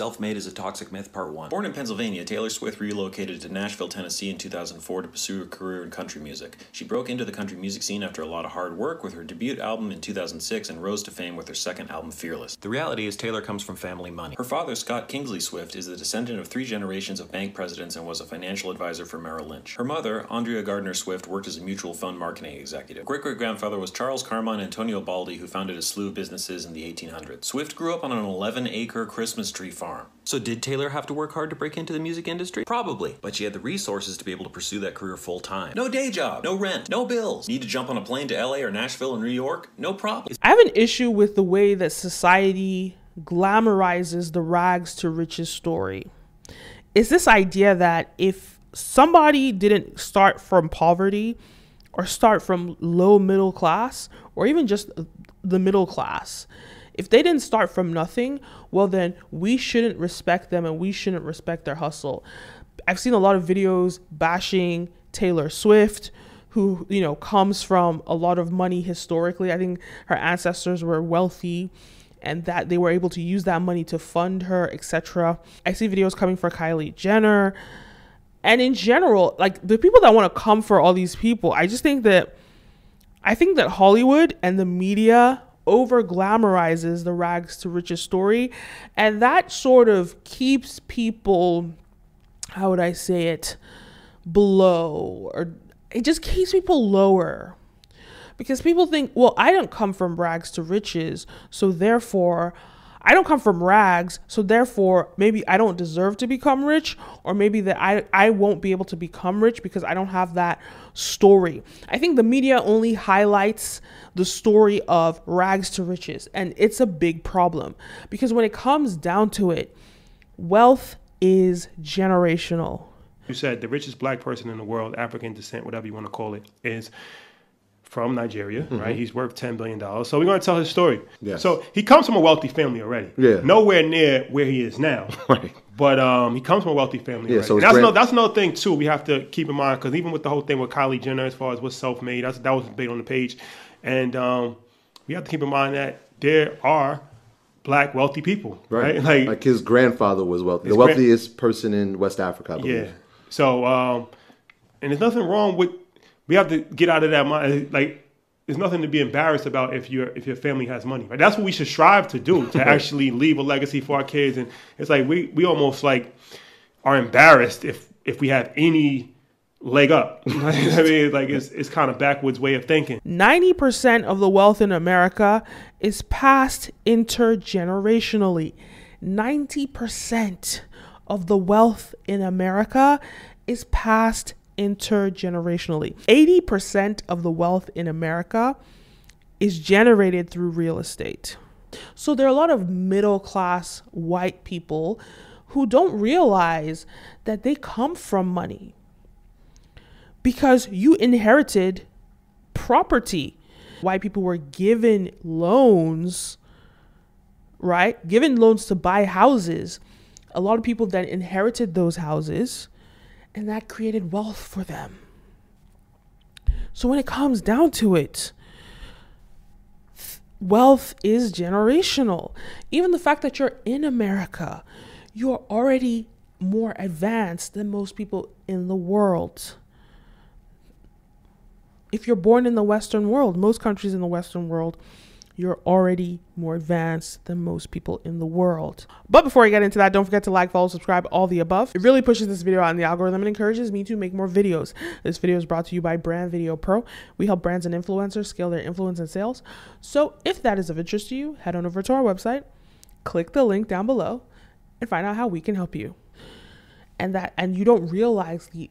Self-Made is a Toxic Myth Part 1. Born in Pennsylvania, Taylor Swift relocated to Nashville, Tennessee in 2004 to pursue a career in country music. She broke into the country music scene after a lot of hard work with her debut album in 2006 and rose to fame with her second album, Fearless. The reality is Taylor comes from family money. Her father, Scott Kingsley Swift, is the descendant of three generations of bank presidents and was a financial advisor for Merrill Lynch. Her mother, Andrea Gardner Swift, worked as a mutual fund marketing executive. Great-great-grandfather was Charles Carmine Antonio Baldi, who founded a slew of businesses in the 1800s. Swift grew up on an 11-acre Christmas tree farm. So did Taylor have to work hard to break into the music industry? Probably, but she had the resources to be able to pursue that career full time. No day job, no rent, no bills. Need to jump on a plane to LA or Nashville or New York? No problem. I have an issue with the way that society glamorizes the rags to riches story. Is this idea that if somebody didn't start from poverty or start from low middle class or even just the middle class, if they didn't start from nothing, well, then we shouldn't respect them and we shouldn't respect their hustle. I've seen a lot of videos bashing Taylor Swift, who, you know, comes from a lot of money historically. I think her ancestors were wealthy and that they were able to use that money to fund her, etc. I see videos coming for Kylie Jenner. And in general, like the people that want to come for all these people, I just think that I think that Hollywood and the media over glamorizes the rags to riches story. And that sort of keeps people, how would I say it, below, or it just keeps people lower. Because people think, well, I don't come from rags to riches, so therefore I don't come from rags, so therefore maybe I don't deserve to become rich, or maybe that I, I won't be able to become rich because I don't have that story. I think the media only highlights the story of rags to riches, and it's a big problem because when it comes down to it, wealth is generational. You said the richest black person in the world, African descent, whatever you want to call it, is from Nigeria, mm-hmm. right? He's worth ten billion dollars. So we're going to tell his story. Yes. So he comes from a wealthy family already. Yeah. Nowhere near where he is now. Right. But um, he comes from a wealthy family. Yeah. Already. So that's, grand- another, that's another thing too. We have to keep in mind because even with the whole thing with Kylie Jenner, as far as what's self-made, that's that was big on the page, and um, we have to keep in mind that there are black wealthy people, right? right? Like, like his grandfather was wealthy, the wealthiest person in West Africa, I believe. Yeah. So, um, and there's nothing wrong with. We have to get out of that mind. Like there's nothing to be embarrassed about if your if your family has money. Right? That's what we should strive to do to actually leave a legacy for our kids. And it's like we we almost like are embarrassed if if we have any leg up. I mean, like it's it's kind of backwards way of thinking. Ninety percent of the wealth in America is passed intergenerationally. Ninety percent of the wealth in America is passed intergenerationally. 80% of the wealth in America is generated through real estate. So there are a lot of middle class white people who don't realize that they come from money because you inherited property. White people were given loans, right? Given loans to buy houses. A lot of people then inherited those houses and that created wealth for them. So when it comes down to it, wealth is generational. Even the fact that you're in America, you're already more advanced than most people in the world. If you're born in the Western world, most countries in the Western world, you're already more advanced than most people in the world. But before I get into that, don't forget to like, follow, subscribe, all the above. It really pushes this video out in the algorithm and encourages me to make more videos. This video is brought to you by Brand Video Pro. We help brands and influencers scale their influence and sales. So if that is of interest to you, head on over to our website, click the link down below, and find out how we can help you. And that and you don't realize the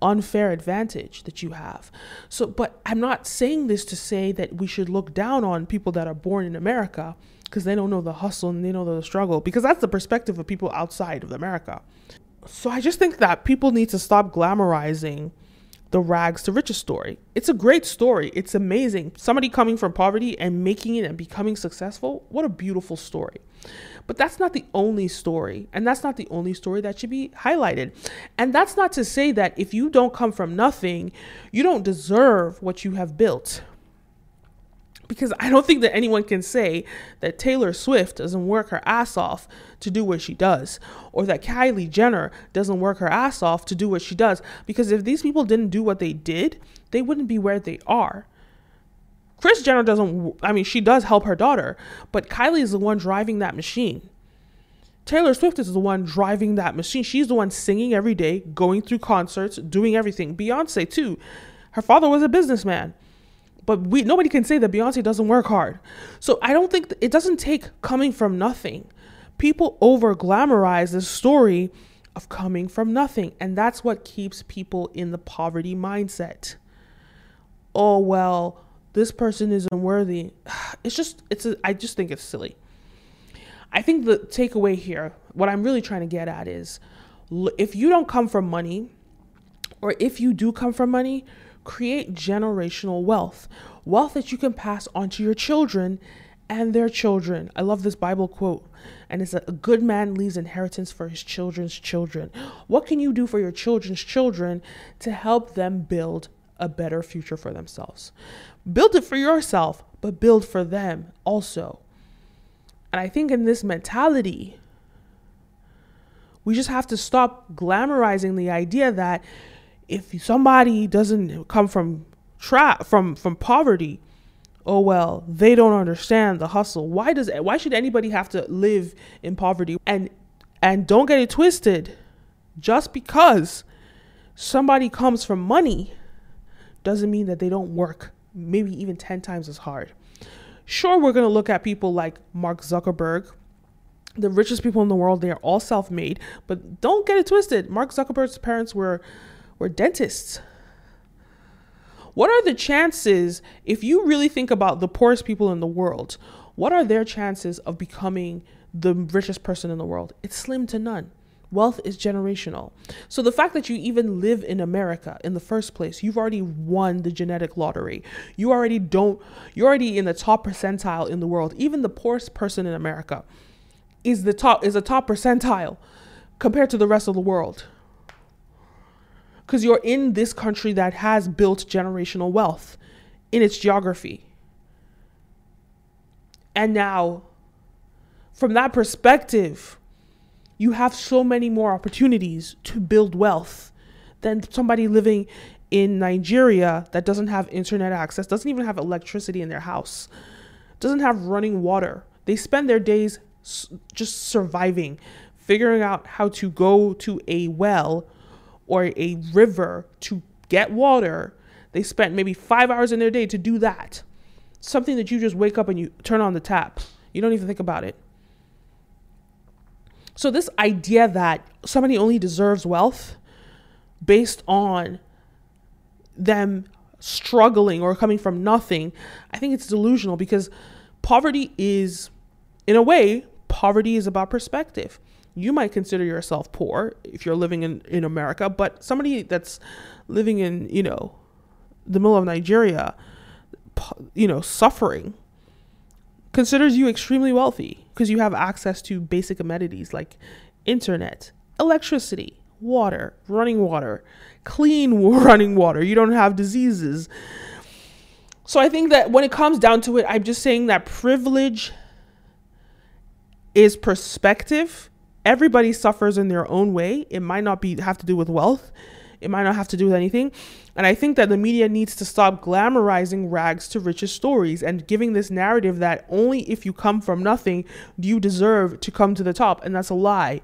unfair advantage that you have. So, but I'm not saying this to say that we should look down on people that are born in America because they don't know the hustle and they know the struggle because that's the perspective of people outside of America. So I just think that people need to stop glamorizing the rags to riches story. It's a great story. It's amazing. Somebody coming from poverty and making it and becoming successful. What a beautiful story. But that's not the only story. And that's not the only story that should be highlighted. And that's not to say that if you don't come from nothing, you don't deserve what you have built. Because I don't think that anyone can say that Taylor Swift doesn't work her ass off to do what she does, or that Kylie Jenner doesn't work her ass off to do what she does. Because if these people didn't do what they did, they wouldn't be where they are. Kris Jenner doesn't, I mean, she does help her daughter, but Kylie is the one driving that machine. Taylor Swift is the one driving that machine. She's the one singing every day, going through concerts, doing everything. Beyonce, too. Her father was a businessman but we nobody can say that Beyonce doesn't work hard. So I don't think it doesn't take coming from nothing. People over glamorize the story of coming from nothing, and that's what keeps people in the poverty mindset. Oh well, this person isn't worthy. It's just it's a, I just think it's silly. I think the takeaway here, what I'm really trying to get at is if you don't come from money or if you do come from money, create generational wealth, wealth that you can pass on to your children and their children. I love this Bible quote, and it's a good man leaves inheritance for his children's children. What can you do for your children's children to help them build a better future for themselves? Build it for yourself, but build for them also. And I think in this mentality, we just have to stop glamorizing the idea that if somebody doesn't come from tra- from from poverty, oh well, they don't understand the hustle. Why does why should anybody have to live in poverty? And and don't get it twisted. Just because somebody comes from money doesn't mean that they don't work maybe even 10 times as hard. Sure, we're going to look at people like Mark Zuckerberg, the richest people in the world, they are all self made. But don't get it twisted. Mark Zuckerberg's parents were were dentists. What are the chances, if you really think about the poorest people in the world, what are their chances of becoming the richest person in the world? It's slim to none. Wealth is generational. So the fact that you even live in America in the first place, you've already won the genetic lottery. You already don't, you're already in the top percentile in the world. Even the poorest person in America is the top, is a top percentile compared to the rest of the world because you're in this country that has built generational wealth in its geography. And now, from that perspective, you have so many more opportunities to build wealth than somebody living in Nigeria that doesn't have internet access, doesn't even have electricity in their house, doesn't have running water. They spend their days just surviving, figuring out how to go to a well or a river to get water, they spent maybe five hours in their day to do that. Something that you just wake up and you turn on the tap. You don't even think about it. So, this idea that somebody only deserves wealth based on them struggling or coming from nothing, I think it's delusional because poverty is, in a way, poverty is about perspective you might consider yourself poor if you're living in, in America, but somebody that's living in, you know, the middle of Nigeria, you know, suffering, considers you extremely wealthy because you have access to basic amenities like internet, electricity, water, running water, clean running water. You don't have diseases. So I think that when it comes down to it, I'm just saying that privilege is perspective everybody suffers in their own way. It might not be have to do with wealth. It might not have to do with anything. And I think that the media needs to stop glamorizing rags to riches stories and giving this narrative that only if you come from nothing do you deserve to come to the top. And that's a lie.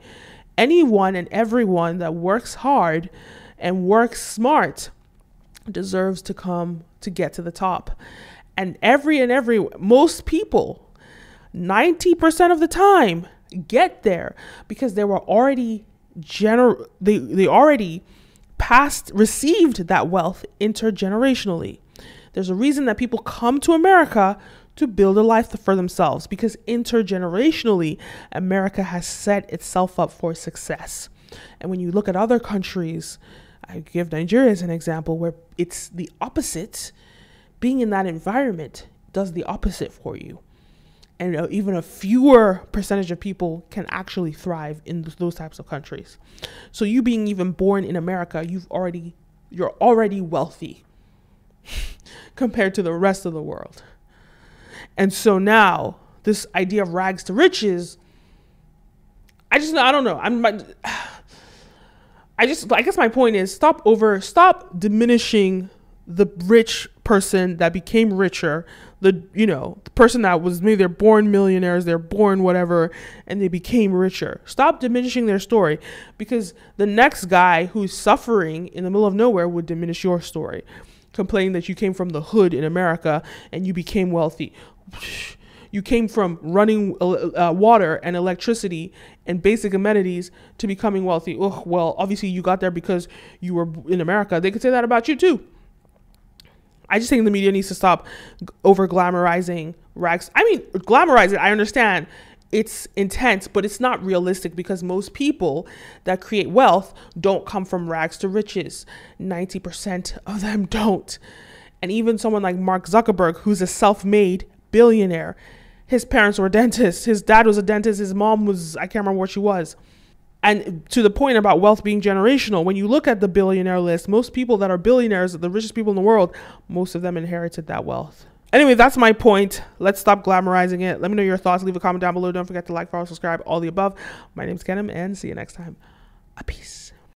Anyone and everyone that works hard and works smart deserves to come to get to the top. And every and every, most people, 90% of the time, get there because they were already gener they they already passed received that wealth intergenerationally. There's a reason that people come to America to build a life for themselves because intergenerationally America has set itself up for success. And when you look at other countries, I give Nigeria as an example where it's the opposite. Being in that environment does the opposite for you and uh, even a fewer percentage of people can actually thrive in th- those types of countries. So you being even born in America, you've already you're already wealthy compared to the rest of the world. And so now this idea of rags to riches, I just I don't know. I'm I just I guess my point is stop over stop diminishing the rich person that became richer the you know the person that was maybe they're born millionaires they're born whatever and they became richer stop diminishing their story because the next guy who's suffering in the middle of nowhere would diminish your story complaining that you came from the hood in america and you became wealthy you came from running uh, uh water and electricity and basic amenities to becoming wealthy. Ugh, well, obviously you got there because you were in America. They could say that about you too. I just think the media needs to stop over glamorizing rags. I mean, glamorize it. I understand it's intense, but it's not realistic because most people that create wealth don't come from rags to riches. 90% of them don't. And even someone like Mark Zuckerberg, who's a self made billionaire, his parents were dentists. His dad was a dentist. His mom was, I can't remember what she was. And to the point about wealth being generational, when you look at the billionaire list, most people that are billionaires, the richest people in the world, most of them inherited that wealth. Anyway, that's my point. Let's stop glamorizing it. Let me know your thoughts. Leave a comment down below. Don't forget to like, follow, subscribe, all the above. My name's Kenim, and see you next time. A peace.